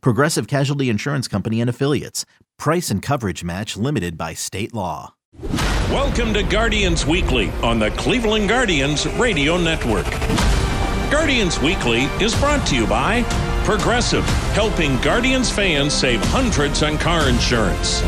Progressive Casualty Insurance Company and Affiliates. Price and coverage match limited by state law. Welcome to Guardians Weekly on the Cleveland Guardians Radio Network. Guardians Weekly is brought to you by Progressive, helping Guardians fans save hundreds on car insurance.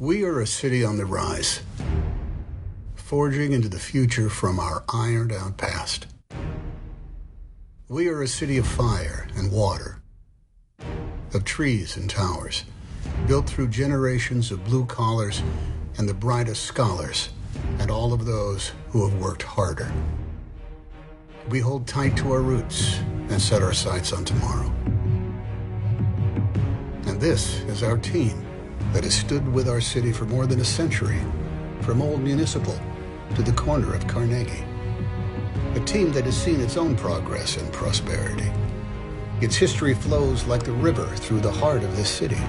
We are a city on the rise, forging into the future from our ironed out past. We are a city of fire and water, of trees and towers, built through generations of blue collars and the brightest scholars, and all of those who have worked harder. We hold tight to our roots and set our sights on tomorrow. And this is our team that has stood with our city for more than a century, from Old Municipal to the corner of Carnegie. A team that has seen its own progress and prosperity. Its history flows like the river through the heart of this city.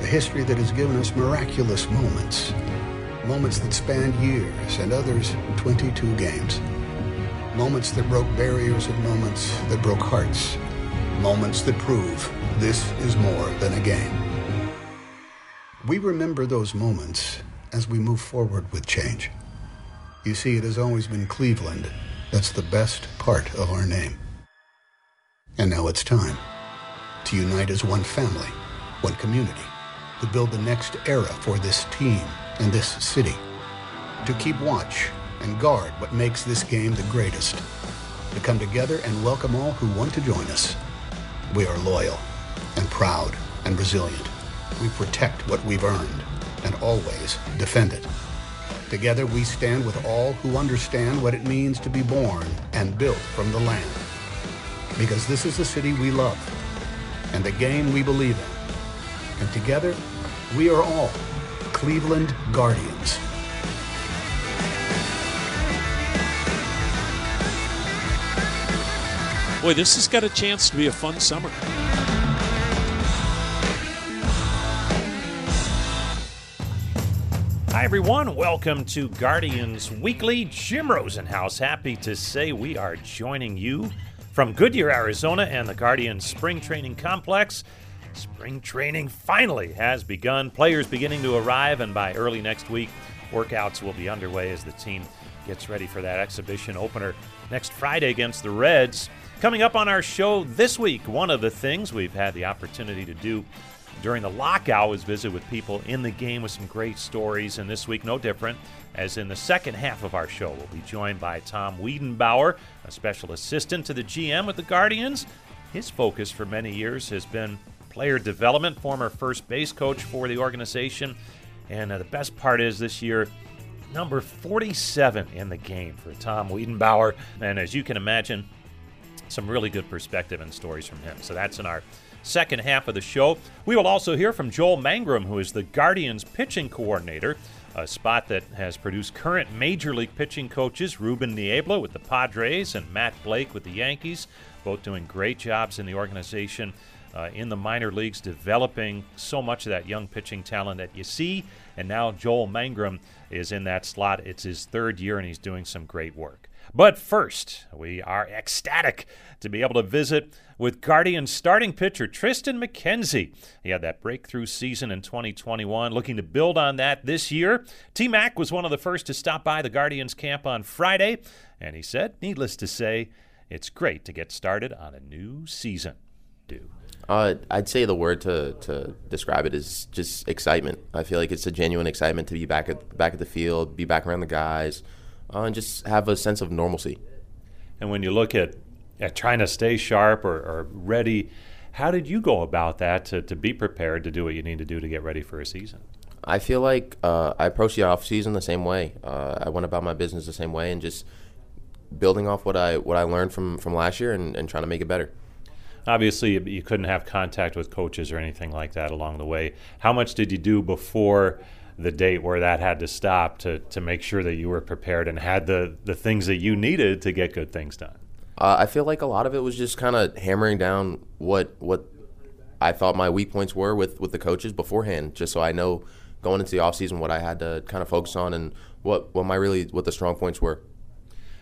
A history that has given us miraculous moments. Moments that spanned years and others 22 games. Moments that broke barriers and moments that broke hearts. Moments that prove this is more than a game. We remember those moments as we move forward with change. You see, it has always been Cleveland that's the best part of our name. And now it's time to unite as one family, one community, to build the next era for this team and this city, to keep watch and guard what makes this game the greatest, to come together and welcome all who want to join us. We are loyal and proud and resilient we protect what we've earned and always defend it. Together we stand with all who understand what it means to be born and built from the land. Because this is the city we love and the game we believe in. And together we are all Cleveland Guardians. Boy, this has got a chance to be a fun summer. Hi, everyone. Welcome to Guardians Weekly. Jim Rosenhaus, happy to say we are joining you from Goodyear, Arizona, and the Guardians Spring Training Complex. Spring training finally has begun. Players beginning to arrive, and by early next week, workouts will be underway as the team gets ready for that exhibition opener next Friday against the Reds. Coming up on our show this week, one of the things we've had the opportunity to do during the lockout was visit with people in the game with some great stories. And this week, no different, as in the second half of our show, we'll be joined by Tom Wiedenbauer, a special assistant to the GM with the Guardians. His focus for many years has been player development, former first base coach for the organization. And uh, the best part is this year, number 47 in the game for Tom Wiedenbauer. And as you can imagine, some really good perspective and stories from him. So that's in our second half of the show. We will also hear from Joel Mangrum, who is the Guardians pitching coordinator, a spot that has produced current major league pitching coaches Ruben Niebla with the Padres and Matt Blake with the Yankees, both doing great jobs in the organization. Uh, in the minor leagues, developing so much of that young pitching talent that you see. And now Joel Mangrum is in that slot. It's his third year, and he's doing some great work. But first, we are ecstatic to be able to visit with Guardians starting pitcher Triston McKenzie. He had that breakthrough season in 2021, looking to build on that this year. T Mac was one of the first to stop by the Guardians camp on Friday, and he said, needless to say, it's great to get started on a new season. Do. Uh, I'd say the word to, to describe it is just excitement. I feel like it's a genuine excitement to be back at back at the field, be back around the guys, uh, and just have a sense of normalcy. And when you look at, at trying to stay sharp or, or ready, how did you go about that to, to be prepared to do what you need to do to get ready for a season? I feel like uh, I approached the off season the same way. Uh, I went about my business the same way, and just building off what I what I learned from from last year and, and trying to make it better. Obviously, you couldn't have contact with coaches or anything like that along the way. How much did you do before the date where that had to stop to, to make sure that you were prepared and had the, the things that you needed to get good things done? Uh, I feel like a lot of it was just kind of hammering down what what I thought my weak points were with, with the coaches beforehand, just so I know going into the offseason what I had to kind of focus on and what, what my really what the strong points were.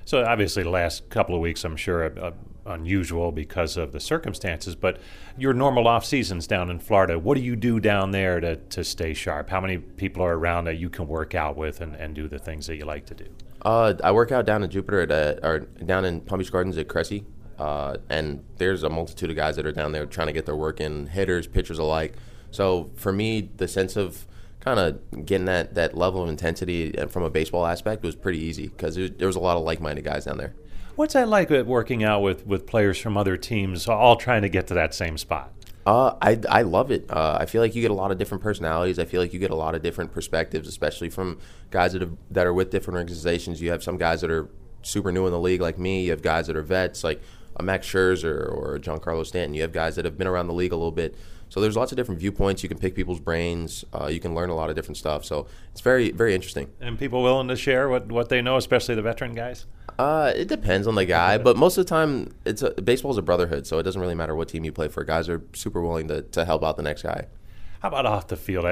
So obviously, the last couple of weeks, I'm sure, uh, unusual because of the circumstances. But your normal off seasons down in Florida, what do you do down there to, to stay sharp? How many people are around that you can work out with and, and do the things that you like to do? Uh, I work out down in Jupiter at uh, or down in Palm Beach Gardens at Cressey, uh, and there's a multitude of guys that are down there trying to get their work in, hitters, pitchers alike. So for me, the sense of kind of getting that, that level of intensity from a baseball aspect was pretty easy because there was a lot of like-minded guys down there. What's that like working out with, with players from other teams, all trying to get to that same spot? Uh, I, I love it. Uh, I feel like you get a lot of different personalities. I feel like you get a lot of different perspectives, especially from guys that, have, that are with different organizations. You have some guys that are super new in the league, like me. You have guys that are vets, like a Max Scherzer or Giancarlo Stanton. You have guys that have been around the league a little bit. So there's lots of different viewpoints. You can pick people's brains. Uh, you can learn a lot of different stuff. So it's very, very interesting. And people willing to share what, what they know, especially the veteran guys? Uh, it depends on the guy, but most of the time, it's a, baseball is a brotherhood, so it doesn't really matter what team you play for. Guys are super willing to, to help out the next guy. How about off the field?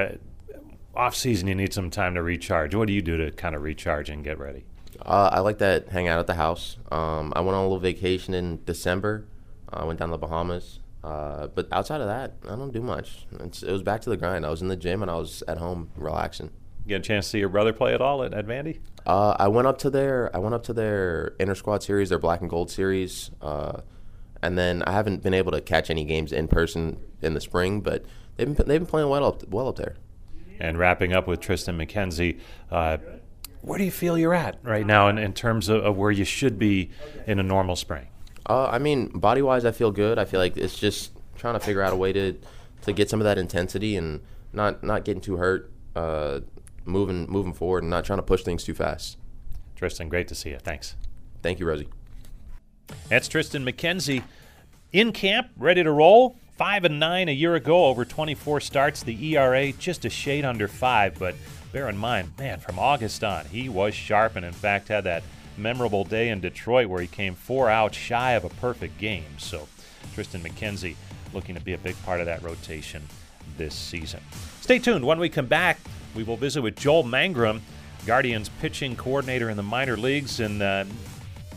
Off season, you need some time to recharge. What do you do to kind of recharge and get ready? Uh, I like to hang out at the house. Um, I went on a little vacation in December. I went down to the Bahamas. Uh, but outside of that, I don't do much. It's, it was back to the grind. I was in the gym and I was at home relaxing. You Get a chance to see your brother play at all at, at Vandy? Uh, I went up to their I went up to their inter squad series, their black and gold series, uh, and then I haven't been able to catch any games in person in the spring, but they've been, they've been playing well up well up there. And wrapping up with Triston McKenzie, uh, where do you feel you're at right now in, in terms of, of where you should be in a normal spring? Uh, I mean, body wise, I feel good. I feel like it's just trying to figure out a way to to get some of that intensity and not not getting too hurt, uh, moving moving forward, and not trying to push things too fast. Triston, great to see you. Thanks. Thank you, Rosie. That's Triston McKenzie in camp, ready to roll. Five and nine a year ago, over 24 starts. The ERA just a shade under five, but bear in mind, man, from August on, he was sharp and in fact had that memorable day in Detroit where he came four outs shy of a perfect game. So Triston McKenzie looking to be a big part of that rotation this season. Stay tuned. When we come back, we will visit with Joel Mangrum, Guardians pitching coordinator in the minor leagues, and uh,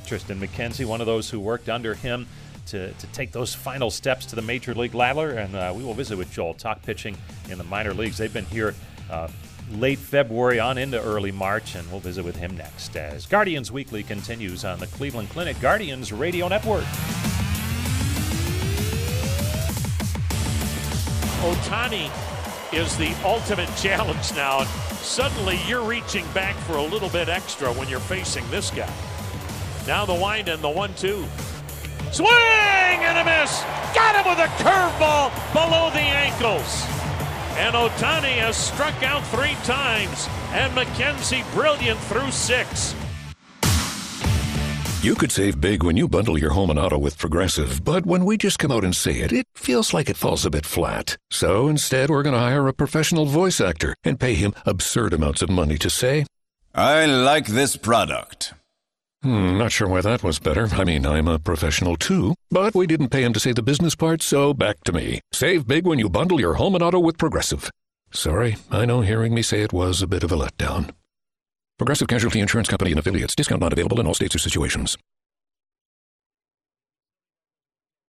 Triston McKenzie, one of those who worked under him to, to take those final steps to the major league ladder. And uh, we will visit with Joel, talk pitching in the minor leagues. They've been here uh, late February on into early March, and we'll visit with him next as Guardians Weekly continues on the Cleveland Clinic Guardians Radio Network. Ohtani is the ultimate challenge now. Suddenly you're reaching back for a little bit extra when you're facing this guy. Now the wind and the one two. Swing and a miss. Got him with a curveball below the ankles. And Ohtani has struck out three times, and McKenzie brilliant through six. You could save big when you bundle your home and auto with Progressive, but when we just come out and say it, it feels like it falls a bit flat. So instead, we're going to hire a professional voice actor and pay him absurd amounts of money to say, I like this product. Hmm, not sure why that was better. I mean, I'm a professional too. But we didn't pay him to say the business part, so back to me. Save big when you bundle your home and auto with Progressive. Sorry, I know hearing me say it was a bit of a letdown. Progressive Casualty Insurance Company and affiliates. Discount not available in all states or situations.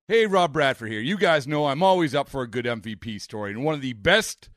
Hey, Rob Bradford here. You guys know I'm always up for a good MVP story, and one of the best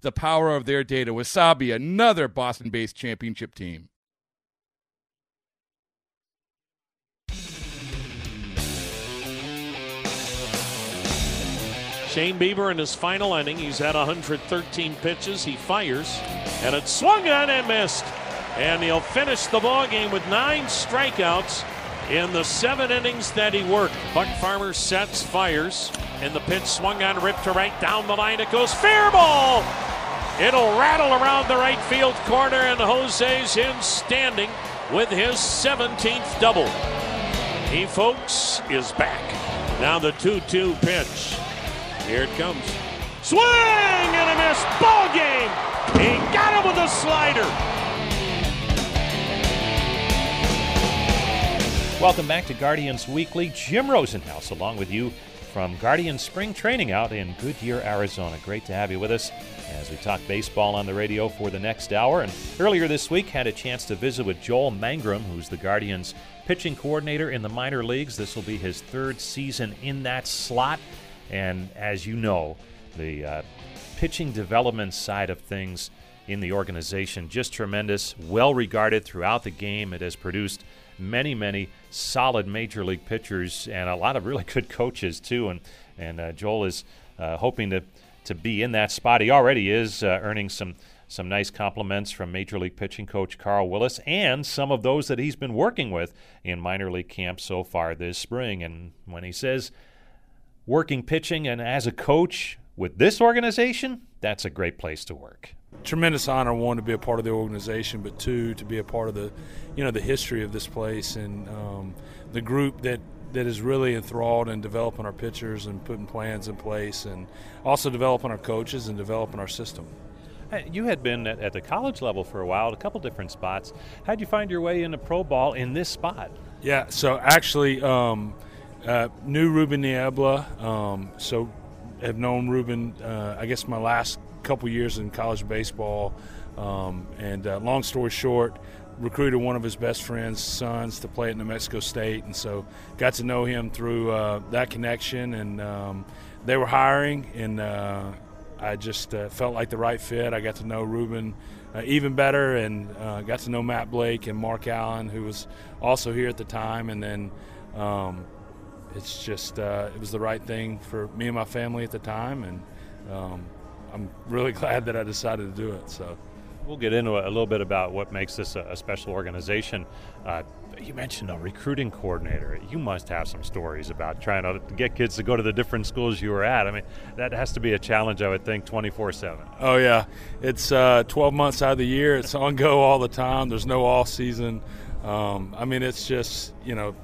the power of their data. Wasabi, another Boston based championship team. Shane Bieber in his final inning. He's had 113 pitches. He fires, and it's swung on and missed. And he'll finish the ball game with nine strikeouts in the seven innings that he worked. Buck Farmer sets, fires, and the pitch swung on, ripped to right down the line. It goes fair ball. It'll rattle around the right field corner, and Jose's in standing with his 17th double. He, folks, is back. Now the 2 2 pitch. Here it comes. Swing and a miss. Ball game. He got him with a slider. Welcome back to Guardians Weekly. Jim Rosenhaus along with you from Guardian Spring Training out in Goodyear, Arizona. Great to have you with us as we talk baseball on the radio for the next hour. And earlier this week, had a chance to visit with Joel Mangrum, who's the Guardians pitching coordinator in the minor leagues. This will be his third season in that slot. And as you know, the uh, pitching development side of things in the organization just tremendous, well regarded throughout the game. It has produced many, many solid major league pitchers and a lot of really good coaches too. And and uh, Joel is uh, hoping to to be in that spot. He already is uh, earning some some nice compliments from Major League pitching coach Carl Willis and some of those that he's been working with in minor league camp so far this spring. And when he says working pitching and as a coach with this organization, that's a great place to work. Tremendous honor, one to be a part of the organization, but two to be a part of the, you know, the history of this place and um, the group that that is really enthralled in developing our pitchers and putting plans in place, and also developing our coaches and developing our system. You had been at, at the college level for a while, at a couple different spots. How'd you find your way into pro ball in this spot? Yeah, so actually, um, uh, knew Ruben Niebla, um, so have known Ruben. Uh, I guess my last couple years in college baseball, um, and uh, long story short, recruited one of his best friend's sons to play at New Mexico State, and so got to know him through uh, that connection. And um, they were hiring, and uh, I just uh, felt like the right fit. I got to know Ruben uh, even better, and uh, got to know Matt Blake and Mark Allen, who was also here at the time. And then um, it's just uh, it was the right thing for me and my family at the time, and um, I'm really glad that I decided to do it. So. We'll get into a little bit about what makes this a, special organization. Uh, you mentioned a recruiting coordinator. You must have some stories about trying to get kids to go to the different schools you were at. I mean, that has to be a challenge, I would think, 24 7. Oh, yeah. It's uh, 12 months out of the year. It's on go all the time. There's no off season. Um, I mean, it's just, you know,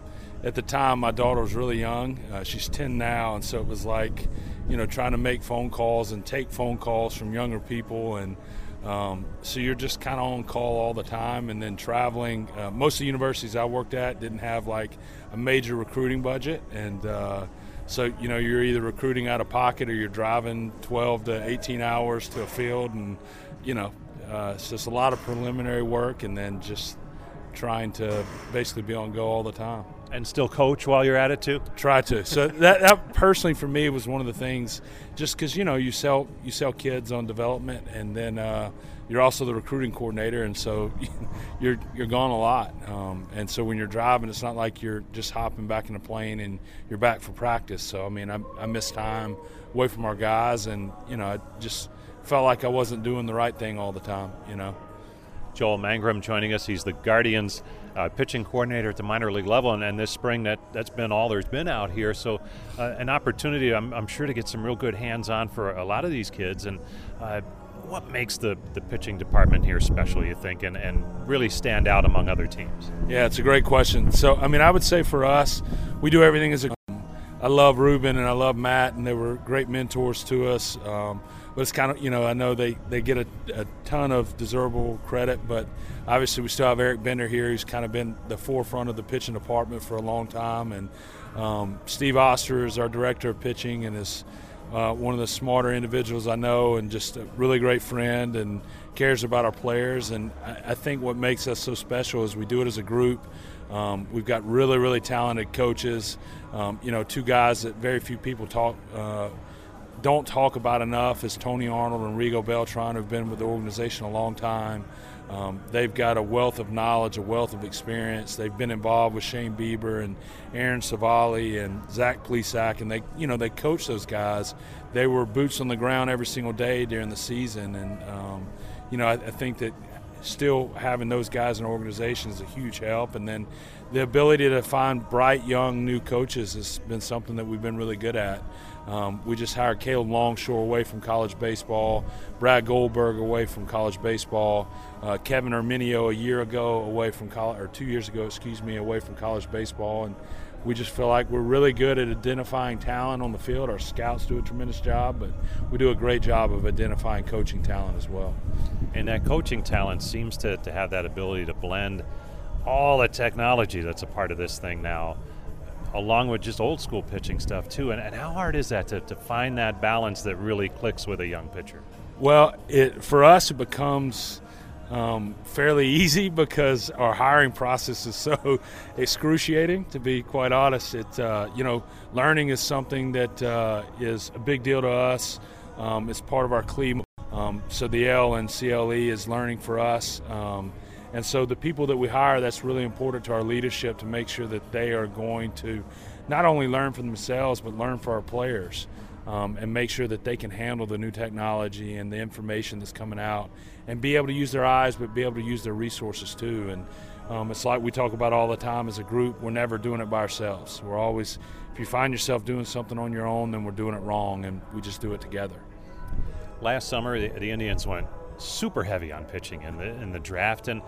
at the time my daughter was really young. Uh, she's 10 now. And so it was like, you know, trying to make phone calls and take phone calls from younger people and, um, so you're just kind of on call all the time, and then traveling. Uh, most of the universities I worked at didn't have like a major recruiting budget, and uh, so you know you're either recruiting out of pocket or you're driving 12 to 18 hours to a field, and you know uh, it's just a lot of preliminary work, and then just trying to basically be on go all the time. And still coach while you're at it too. Try to. So that, that personally for me was one of the things, just because you know you sell you sell kids on development, and then uh, you're also the recruiting coordinator, and so you're you're gone a lot. Um, and so when you're driving, it's not like you're just hopping back in a plane and you're back for practice. So I mean, I, I miss time away from our guys, and you know, I just felt like I wasn't doing the right thing all the time. You know. Joel Mangrum joining us. He's the Guardians uh, pitching coordinator at the minor league level, and, and, this spring that that's been all there's been out here. So, uh, an opportunity, I'm, I'm, sure, to get some real good hands-on for a lot of these kids. And uh, what makes the, the pitching department here special, you think, and, and really stand out among other teams? Yeah, it's a great question. So, I mean, I would say for us, we do everything as a I love Ruben and I love Matt, and they were great mentors to us. Um, but it's kind of you know I know they they get a, a, ton of deservable credit, but obviously we still have Eric Bender here, who's kind of been the forefront of the pitching department for a long time, and um, Steve Oster is our director of pitching and is uh, one of the smarter individuals I know, and just a really great friend and cares about our players. And I, I think what makes us so special is we do it as a group. Um, we've got really, really talented coaches. Um, you know, two guys that very few people talk uh, don't talk about enough is Tony Arnold and Rigo Beltran, who've been with the organization a long time. Um, they've got a wealth of knowledge, a wealth of experience. They've been involved with Shane Bieber and Aaron Civale and Zach Plesac, and they, you know, they coach those guys. They were boots on the ground every single day during the season, and um, you know, I, I think that still having those guys in an organization is a huge help. And then the ability to find bright, young, new coaches has been something that we've been really good at. Um, we just hired Caleb Longshore away from college baseball, Brad Goldberg away from college baseball, uh, Kevin Erminio a year ago away from college, or two years ago, excuse me, away from college baseball, and we just feel like we're really good at identifying talent on the field. Our scouts do a tremendous job, but we do a great job of identifying coaching talent as well. And that coaching talent seems to, to have that ability to blend all the technology that's a part of this thing now along with just old school pitching stuff too. And, and how hard is that to, to find that balance that really clicks with a young pitcher? Well, it for us it becomes um, fairly easy because our hiring process is so excruciating. To be quite honest, it uh, you know learning is something that uh, is a big deal to us. Um, it's part of our CLE. Um, so the L and CLE is learning for us. And so the people that we hire, that's really important to our leadership to make sure that they are going to not only learn for themselves, but learn for our players. Um, and make sure that they can handle the new technology and the information that's coming out and be able to use their eyes, but be able to use their resources too. And um, it's like we talk about all the time as a group, we're never doing it by ourselves. We're always, if you find yourself doing something on your own, then we're doing it wrong, and we just do it together. Last summer, the, the Indians went super heavy on pitching in the in the draft, and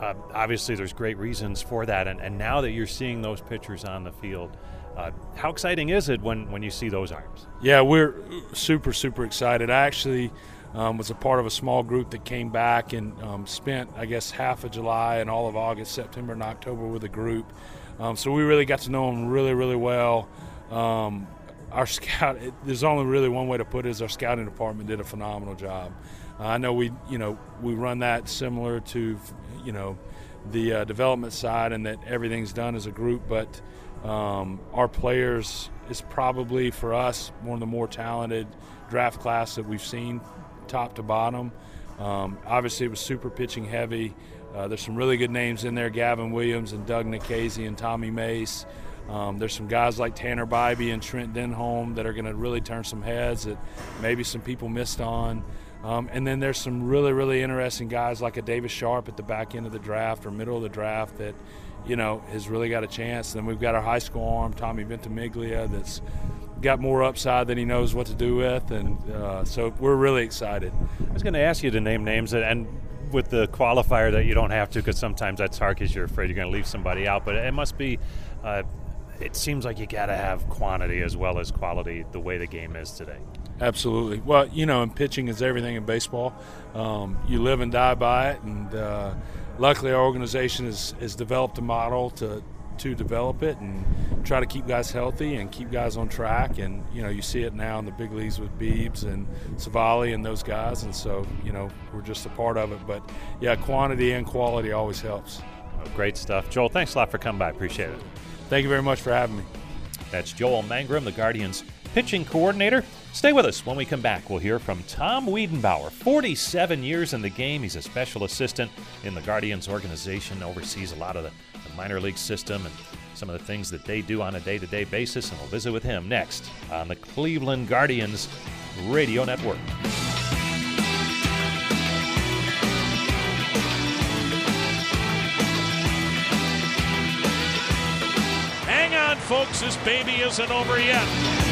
uh, obviously there's great reasons for that. And, and now that you're seeing those pitchers on the field, uh, how exciting is it when when you see those arms? Yeah, we're super super excited. I actually. Um, was a part of a small group that came back and um, spent, I guess, half of July and all of August, September, and October with a group. Um, so we really got to know them really, really well. Um, our scout, it, there's only really one way to put it: is our scouting department did a phenomenal job. I know we, you know, we run that similar to, you know, the uh, development side, and that everything's done as a group. But um, our players is probably for us one of the more talented draft class that we've seen, top to bottom. Um, obviously, it was super pitching heavy. Uh, there's some really good names in there: Gavin Williams and Doug Nikhazy and Tommy Mace. Um, there's some guys like Tanner Bibee and Trent Denholm that are going to really turn some heads that maybe some people missed on. Um, and then there's some really, really interesting guys like a Davis Sharp at the back end of the draft or middle of the draft that, you know, has really got a chance. And then we've got our high school arm, Tommy Ventimiglia, that's got more upside than he knows what to do with. And uh, so we're really excited. I was going to ask you to name names, and with the qualifier that you don't have to because sometimes that's hard because you're afraid you're going to leave somebody out. But it must be. Uh, it seems like you got to have quantity as well as quality the way the game is today. Absolutely. Well, you know, and pitching is everything in baseball. Um, you live and die by it, and uh, luckily our organization has, has developed a model to to develop it and try to keep guys healthy and keep guys on track. And you know, you see it now in the big leagues with Beebs and Civale and those guys. And so, you know, we're just a part of it. But yeah, quantity and quality always helps. Oh, great stuff, Joel. Thanks a lot for coming by. Appreciate it. Thank you very much for having me. That's Joel Mangrum, the Guardians pitching coordinator. Stay with us. When we come back, we'll hear from Tom Wiedenbauer. 47 years in the game. He's a special assistant in the Guardians organization, oversees a lot of the, the minor league system and some of the things that they do on a day to day basis. And we'll visit with him next on the Cleveland Guardians Radio Network. folks. This baby isn't over yet.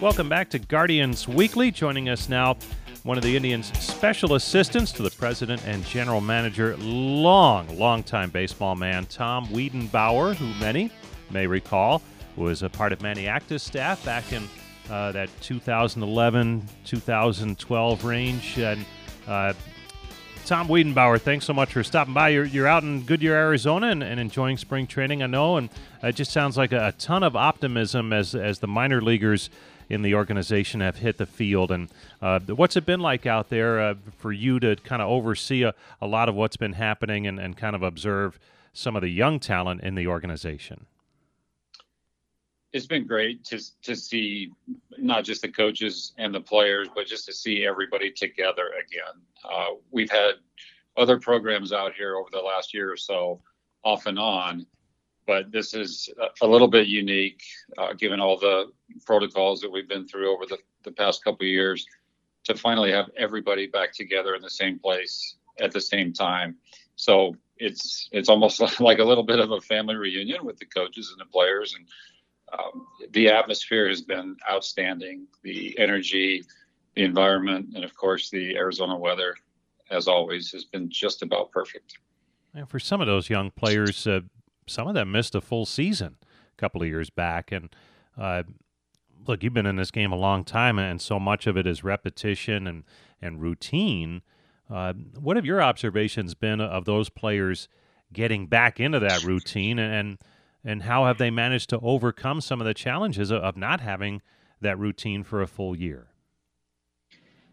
Welcome back to Guardians Weekly. Joining us now, one of the Indians' special assistants to the president and general manager, long, long-time baseball man, Tom Wiedenbauer, who many may recall was a part of Manny Acta's staff back in uh, that 2011 2012 range. And uh, Tom Wiedenbauer, thanks so much for stopping by. You're, you're out in Goodyear, Arizona, and, and enjoying spring training, I know, and it just sounds like a, a ton of optimism as as the minor leaguers in the organization have hit the field. And uh, what's it been like out there uh, for you to kind of oversee a, a lot of what's been happening and, and kind of observe some of the young talent in the organization? It's been great to to see not just the coaches and the players, but just to see everybody together again. Uh, we've had other programs out here over the last year or so, off and on, but this is a little bit unique uh, given all the protocols that we've been through over the, the past couple of years to finally have everybody back together in the same place at the same time. So it's it's almost like a little bit of a family reunion with the coaches and the players, and um, the atmosphere has been outstanding. The energy, the environment, and of course the Arizona weather, as always, has been just about perfect. And for some of those young players, uh, some of them missed a full season a couple of years back. And uh, look, you've been in this game a long time, and so much of it is repetition and and routine. Uh, what have your observations been of those players getting back into that routine, and and how have they managed to overcome some of the challenges of not having that routine for a full year?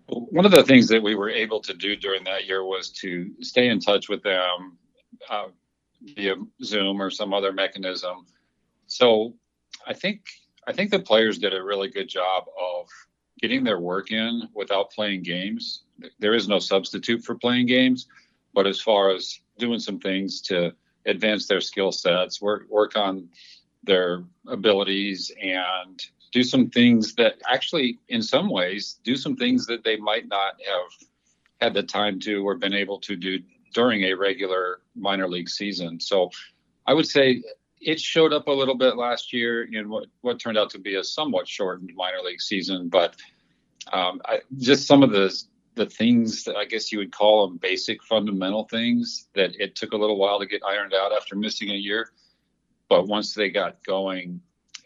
One of the things that we were able to do during that year was to stay in touch with them, uh, via Zoom or some other mechanism. So I think I think the players did a really good job of getting their work in without playing games. There is no substitute for playing games, but as far as doing some things to advance their skill sets, work work on their abilities and do some things that actually in some ways do some things that they might not have had the time to or been able to do during a regular minor league season. So I would say it showed up a little bit last year in what, what turned out to be a somewhat shortened minor league season, but um, I, just some of the the things that I guess you would call them basic fundamental things that it took a little while to get ironed out after missing a year, but once they got going,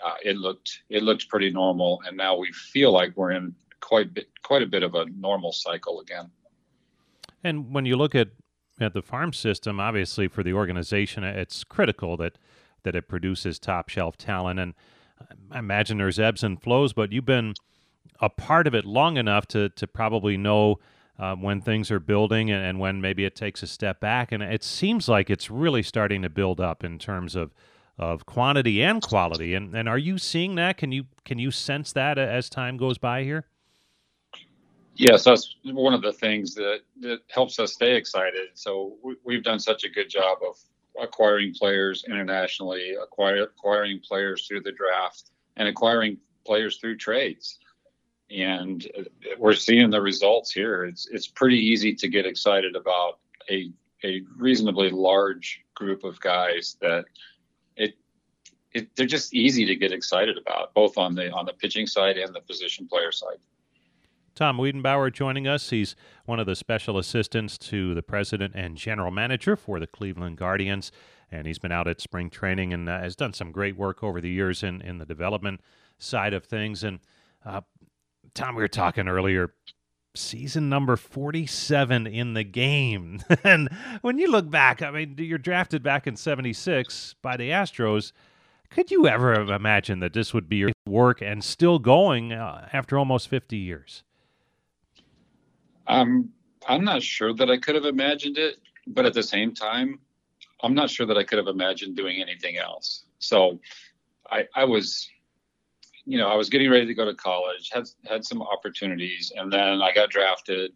uh, it looked it looked pretty normal, and now we feel like we're in quite bit, quite a bit of a normal cycle again. And when you look at at the farm system, obviously for the organization, it's critical that that it produces top shelf talent. And I imagine there's ebbs and flows, but you've been a part of it long enough to to probably know uh, when things are building and, and, when maybe it takes a step back. And it seems like it's really starting to build up in terms of of quantity and quality. And and are you seeing that? Can you can you sense that as time goes by here? Yes, that's one of the things that, that helps us stay excited. So we, have done such a good job of acquiring players internationally, acquire, acquiring players through the draft, and acquiring players through trades. And we're seeing the results here. It's it's pretty easy to get excited about a a reasonably large group of guys that it, it they're just easy to get excited about, both on the on the pitching side and the position player side. Tom Wiedenbauer joining us. He's one of the special assistants to the president and general manager for the Cleveland Guardians. And he's been out at spring training and uh, has done some great work over the years in, in the development side of things. And uh, Tom, we were talking earlier. season number 47 in the game. and when you look back, I mean, you're drafted back in 76 by the Astros. Could you ever have imagined that this would be your work and still going uh, after almost 50 years? Um, I'm not sure that I could have imagined it, but at the same time, I'm not sure that I could have imagined doing anything else. So I, I was you know, I was getting ready to go to college, had had some opportunities, and then I got drafted.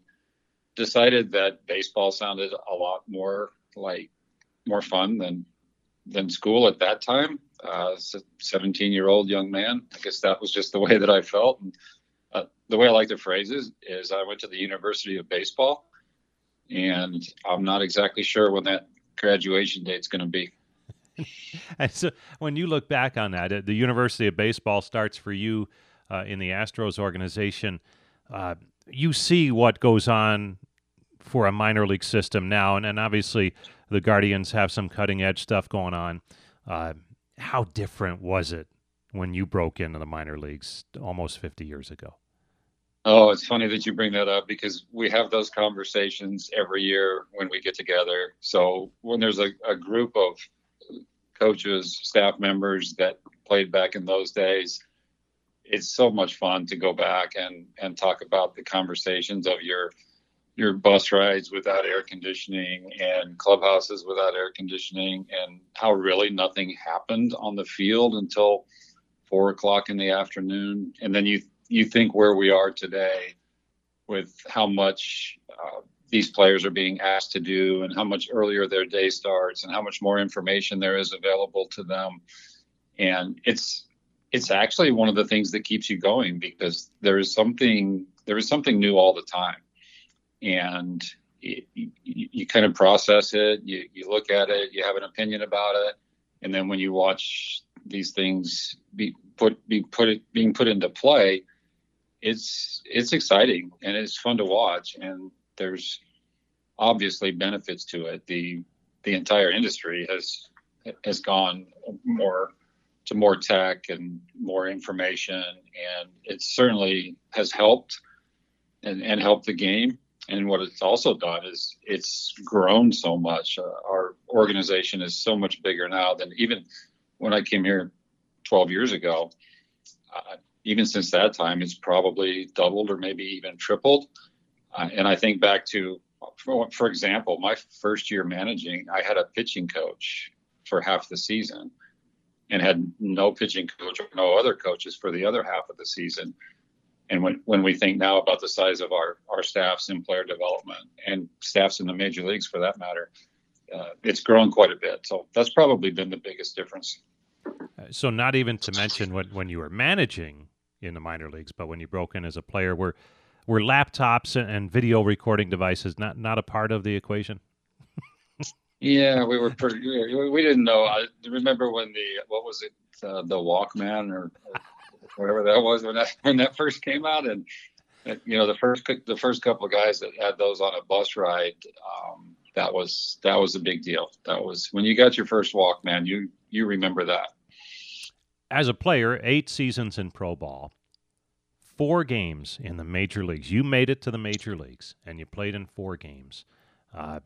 Decided that baseball sounded a lot more like more fun than than school at that time. Uh, 17 year old young man. I guess that was just the way that I felt. And, uh, the way I like to phrase is I went to the University of Baseball, and I'm not exactly sure when that graduation date's going to be. and so when you look back on that, uh, the University of Baseball starts for you uh, in the Astros organization. Uh, you see what goes on for a minor league system now, and, and obviously the Guardians have some cutting edge stuff going on. Uh, how different was it when you broke into the minor leagues almost 50 years ago? Oh, it's funny that you bring that up because we have those conversations every year when we get together. So when there's a, a group of coaches, staff members that played back in those days. It's so much fun to go back and and talk about the conversations of your your bus rides without air conditioning and clubhouses without air conditioning and how really nothing happened on the field until four o'clock in the afternoon and then you you think where we are today with how much uh, these players are being asked to do and how much earlier their day starts and how much more information there is available to them. And it's it's actually one of the things that keeps you going because there is something there is something new all the time. And it, you, you, kind of process it you, you look at it you have an opinion about it. And then when you watch these things be put be put being put into play it's it's exciting and it's fun to watch and there's obviously benefits to it. The the entire industry has has gone more to more tech and more information, and it certainly has helped and, and helped the game. And what it's also done is it's grown so much. Uh, our organization is so much bigger now than even when I came here 12 years ago. Uh, even since that time, it's probably doubled or maybe even tripled. Uh, and I think back to, for, for example, my first year managing, I had a pitching coach for half the season and had no pitching coach or no other coaches for the other half of the season. And when, when we think now about the size of our, our staffs in player development and staffs in the major leagues for that matter, uh, it's grown quite a bit. So that's probably been the biggest difference. So not even to mention when, when you were managing in the minor leagues, but when you broke in as a player, were were laptops and video recording devices not not a part of the equation? yeah, we were pretty. We didn't know. I remember when the what was it, uh, the Walkman or, whatever that was when that when that first came out, and you know the first the first couple of guys that had those on a bus ride. Um, that was that was a big deal. That was when you got your first Walkman. You you remember that. As a player, eight seasons in pro ball four games in the major leagues. You made it to the major leagues and you played in four games. Uh,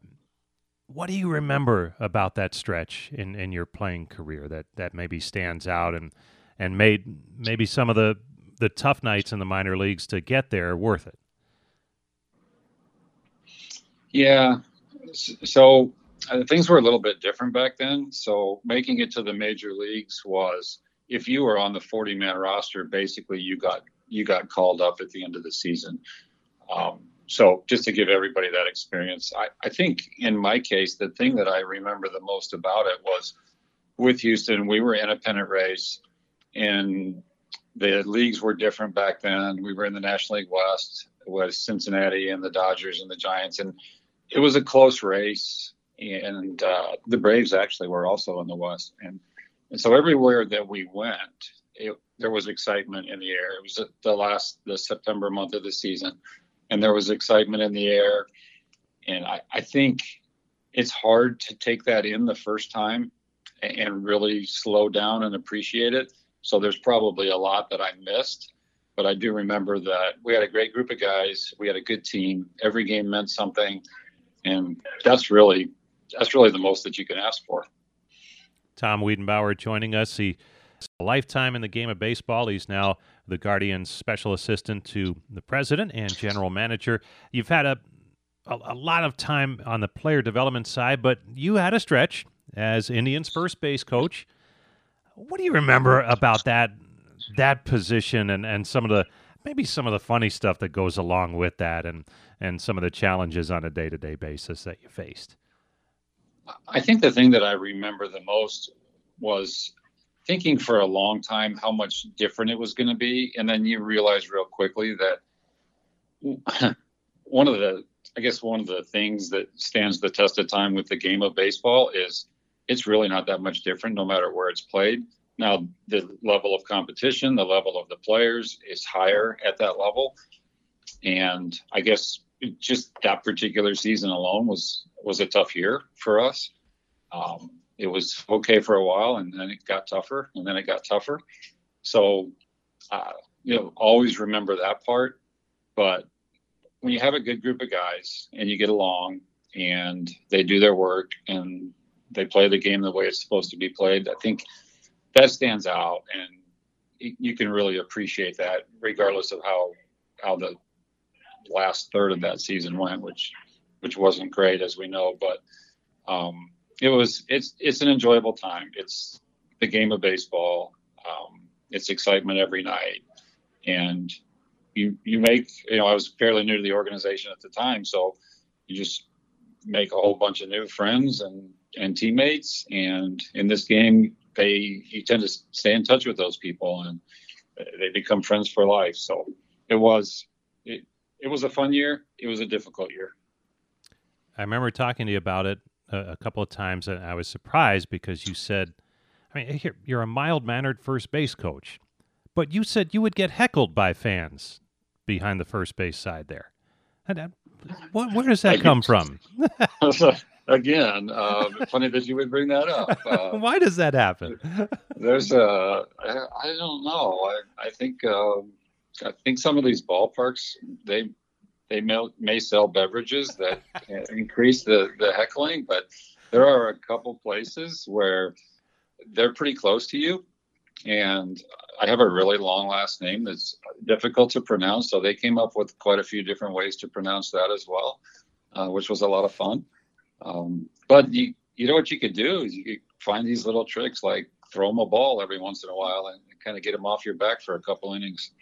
what do you remember about that stretch in, in your playing career that, that maybe stands out and and made maybe some of the the tough nights in the minor leagues to get there worth it? Yeah, so uh, things were a little bit different back then. So making it to the major leagues was if you were on the 40 man roster, basically you got you got called up at the end of the season. Um, so just to give everybody that experience, I, I think in my case, the thing that I remember the most about it was with Houston, we were in a pennant race and the leagues were different back then. We were in the National League West with Cincinnati and the Dodgers and the Giants, and it was a close race. And uh, the Braves actually were also in the West, and and so everywhere that we went, it, there was excitement in the air. It was the last the September month of the season, and there was excitement in the air. And I, I think it's hard to take that in the first time and really slow down and appreciate it. So there's probably a lot that I missed. but I do remember that we had a great group of guys. We had a good team. Every game meant something, and that's really that's really the most that you can ask for. Tom Wiedenbauer joining us. He a lifetime in the game of baseball. He's now the Guardians special assistant to the president and general manager. You've had a, a, a lot of time on the player development side, but you had a stretch as Indians first base coach. What do you remember about that that position and, and some of the maybe some of the funny stuff that goes along with that and and some of the challenges on a day to day basis that you faced? I think the thing that I remember the most was thinking for a long time how much different it was going to be, and then you realize real quickly that one of the I guess one of the things that stands the test of time with the game of baseball is it's really not that much different no matter where it's played. Now, the level of competition, the level of the players is higher at that level. And I guess just that particular season alone was was a tough year for us. Um, it was okay for a while, and then it got tougher, and then it got tougher. So, uh, you know, always remember that part. But when you have a good group of guys and you get along, and they do their work, and they play the game the way it's supposed to be played, I think that stands out, and you can really appreciate that, regardless of how how the last third of that season went, which which wasn't great as we know, but um, it was it's it's an enjoyable time. It's the game of baseball. Um, it's excitement every night, and you you make you know I was fairly new to the organization at the time, so you just make a whole bunch of new friends and and teammates. And in this game, they you tend to stay in touch with those people, and they become friends for life. So it was it, was a fun year. It was a difficult year. I remember talking to you about it a, a couple of times, and I was surprised because you said, "I mean, you're a mild mannered first base coach, but you said you would get heckled by fans behind the first base side there." And, uh, what, where does that come from? Again, uh, funny that you would bring that up. Uh, Why does that happen? there's a, I, I don't know. I, I think, uh, I think some of these ballparks they they may, may sell beverages that increase the the heckling, but there are a couple places where they're pretty close to you, and I have a really long last name that's difficult to pronounce, so they came up with quite a few different ways to pronounce that as well, uh, which was a lot of fun. Um, but you, you know what you could do is you could find these little tricks like throw them a ball every once in a while and kind of get them off your back for a couple innings.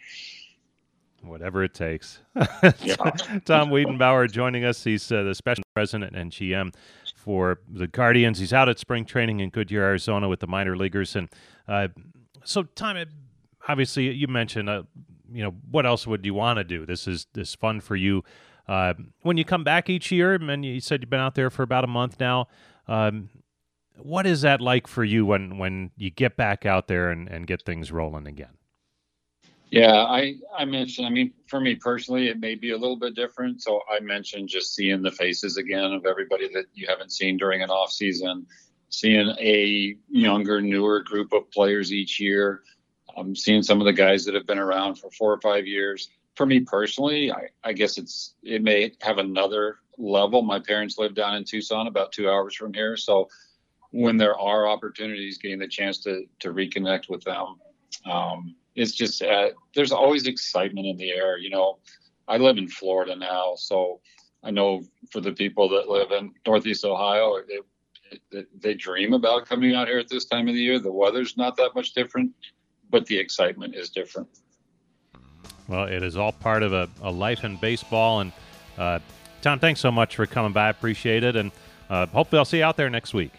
Whatever it takes. Tom Wiedenbauer joining us. He's uh, the special president and GM for the Guardians. He's out at spring training in Goodyear, Arizona with the minor leaguers. And uh, so, Tom, obviously, you mentioned, uh, you know, what else would you want to do? This is this fun for you. Uh, when you come back each year, and you said you've been out there for about a month now, um, what is that like for you when, when you get back out there and, and get things rolling again? Yeah, I, I mentioned, I mean, for me personally, it may be a little bit different. So I mentioned just seeing the faces again of everybody that you haven't seen during an off season, seeing a younger, newer group of players each year, um, seeing some of the guys that have been around for four or five years for me personally, I, I guess it's it may have another level. My parents live down in Tucson, about two hours from here. So when there are opportunities, getting the chance to to reconnect with them, um, it's just uh, there's always excitement in the air. You know, I live in Florida now, so I know for the people that live in Northeast Ohio, they, they dream about coming out here at this time of the year. The weather's not that much different, but the excitement is different. Well, it is all part of a, a life in baseball. And uh, Tom, thanks so much for coming by. Appreciate it. And uh, hopefully, I'll see you out there next week.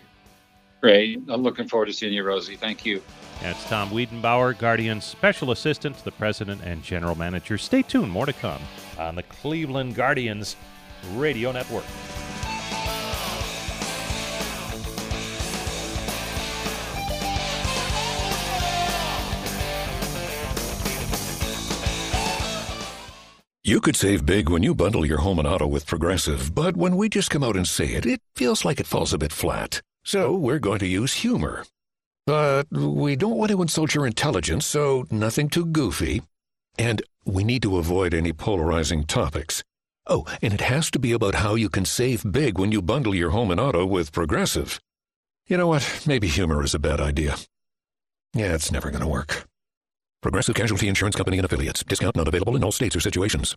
Great. I'm looking forward to seeing you, Rosie. Thank you. That's Tom Wiedenbauer, Guardian Special Assistant to the President and General Manager. Stay tuned. More to come on the Cleveland Guardians Radio Network. You could save big when you bundle your home and auto with Progressive, but when we just come out and say it, it feels like it falls a bit flat. So we're going to use humor. But we don't want to insult your intelligence, so nothing too goofy. And we need to avoid any polarizing topics. Oh, and it has to be about how you can save big when you bundle your home and auto with Progressive. You know what? Maybe humor is a bad idea. Yeah, it's never going to work. Progressive Casualty Insurance Company and Affiliates. Discount not available in all states or situations.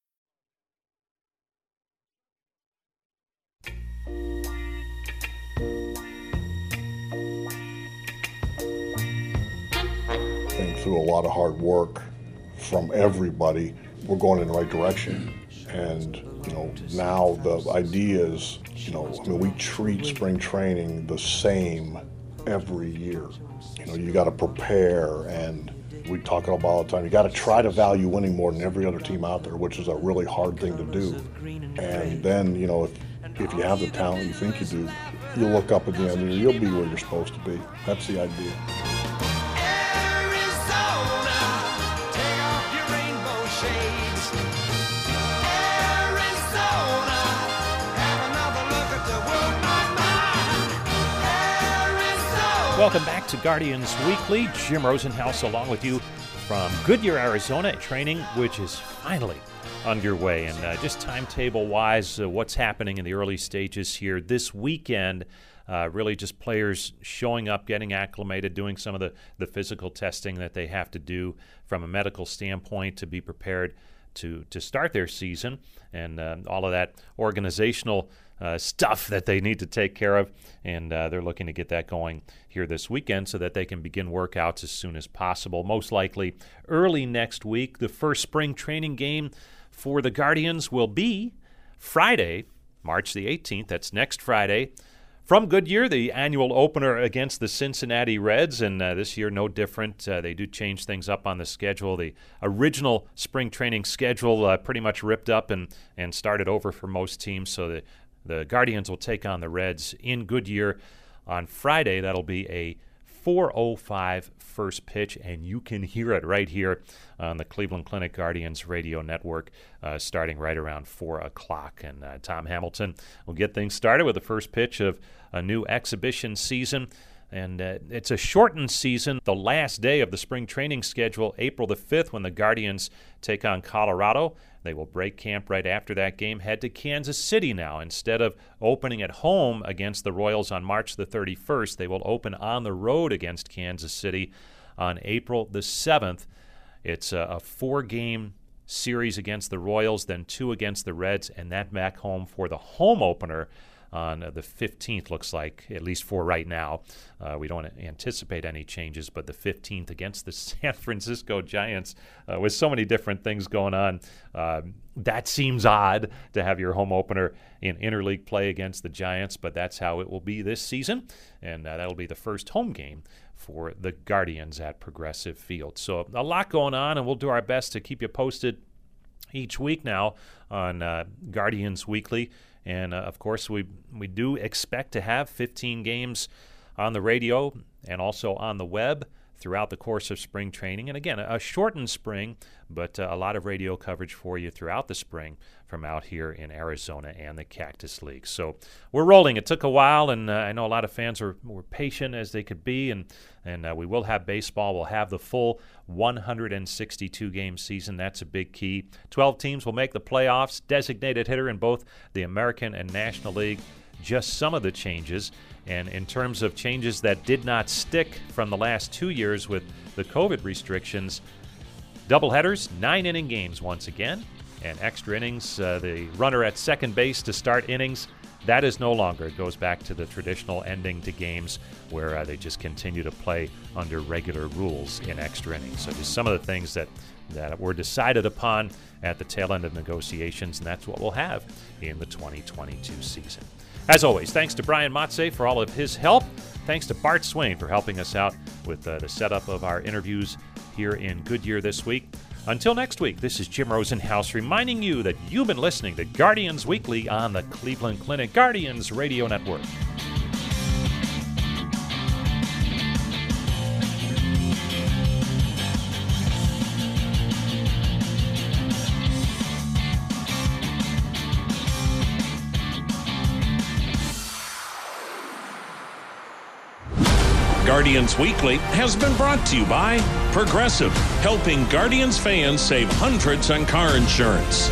Through a lot of hard work from everybody, we're going in the right direction. And, you know, now the idea is, you know, I mean, we treat spring training the same every year. You know, you got to prepare and we talk about all the time. You got to try to value winning more than every other team out there, which is a really hard thing to do. And then, you know, if, if you have the talent you think you do, you'll look up at the end year, you'll be where you're supposed to be. That's the idea. Welcome back to Guardians Weekly. Jim Rosenhaus along with you from Goodyear, Arizona, training which is finally underway. And uh, just timetable wise, uh, what's happening in the early stages here this weekend? Uh, really, just players showing up, getting acclimated, doing some of the, the physical testing that they have to do from a medical standpoint to be prepared to, to start their season, and uh, all of that organizational uh, stuff that they need to take care of. And uh, they're looking to get that going here this weekend so that they can begin workouts as soon as possible. Most likely early next week. The first spring training game for the Guardians will be Friday, March the 18th. That's next Friday. From Goodyear, the annual opener against the Cincinnati Reds, and uh, this year no different. Uh, they do change things up on the schedule. The original spring training schedule uh, pretty much ripped up and, and started over for most teams, so the the Guardians will take on the Reds in Goodyear on Friday. That'll be a 405 first pitch, and you can hear it right here on the Cleveland Clinic Guardians radio network uh, starting right around 4 o'clock. And uh, Tom Hamilton will get things started with the first pitch of a new exhibition season. And uh, it's a shortened season. The last day of the spring training schedule, April the 5th, when the Guardians take on Colorado. They will break camp right after that game, head to Kansas City now. Instead of opening at home against the Royals on March the 31st, they will open on the road against Kansas City on April the 7th. It's a, a four game series against the Royals, then two against the Reds, and that back home for the home opener on the 15th, looks like, at least for right now. Uh, we don't anticipate any changes, but the 15th against the San Francisco Giants uh, with so many different things going on. Uh, that seems odd to have your home opener in interleague play against the Giants, but that's how it will be this season, and uh, that'll be the first home game for the Guardians at Progressive Field. So a lot going on, and we'll do our best to keep you posted each week now on uh, Guardians Weekly. And uh, of course, we we do expect to have 15 games on the radio and also on the web throughout the course of spring training. And again, a shortened spring, but uh, a lot of radio coverage for you throughout the spring from out here in Arizona and the Cactus League. So we're rolling. It took a while, and uh, I know a lot of fans were, were patient as they could be, and and uh, we will have baseball. We'll have the full 162 game season. That's a big key. 12 teams will make the playoffs. Designated hitter in both the American and National League. Just some of the changes. And in terms of changes that did not stick from the last two years with the COVID restrictions, doubleheaders, nine inning games once again, and extra innings. Uh, the runner at second base to start innings. That is no longer. It goes back to the traditional ending to games where uh, they just continue to play under regular rules in extra innings. So, just some of the things that, that were decided upon at the tail end of negotiations, and that's what we'll have in the 2022 season. As always, thanks to Brian Matze for all of his help. thanks to Bart Swain for helping us out with uh, the setup of our interviews here in Goodyear this week. Until next week, this is Jim Rosenhaus reminding you that you've been listening to Guardians Weekly on the Cleveland Clinic Guardians Radio Network. Guardians Weekly has been brought to you by Progressive, helping Guardians fans save hundreds on car insurance.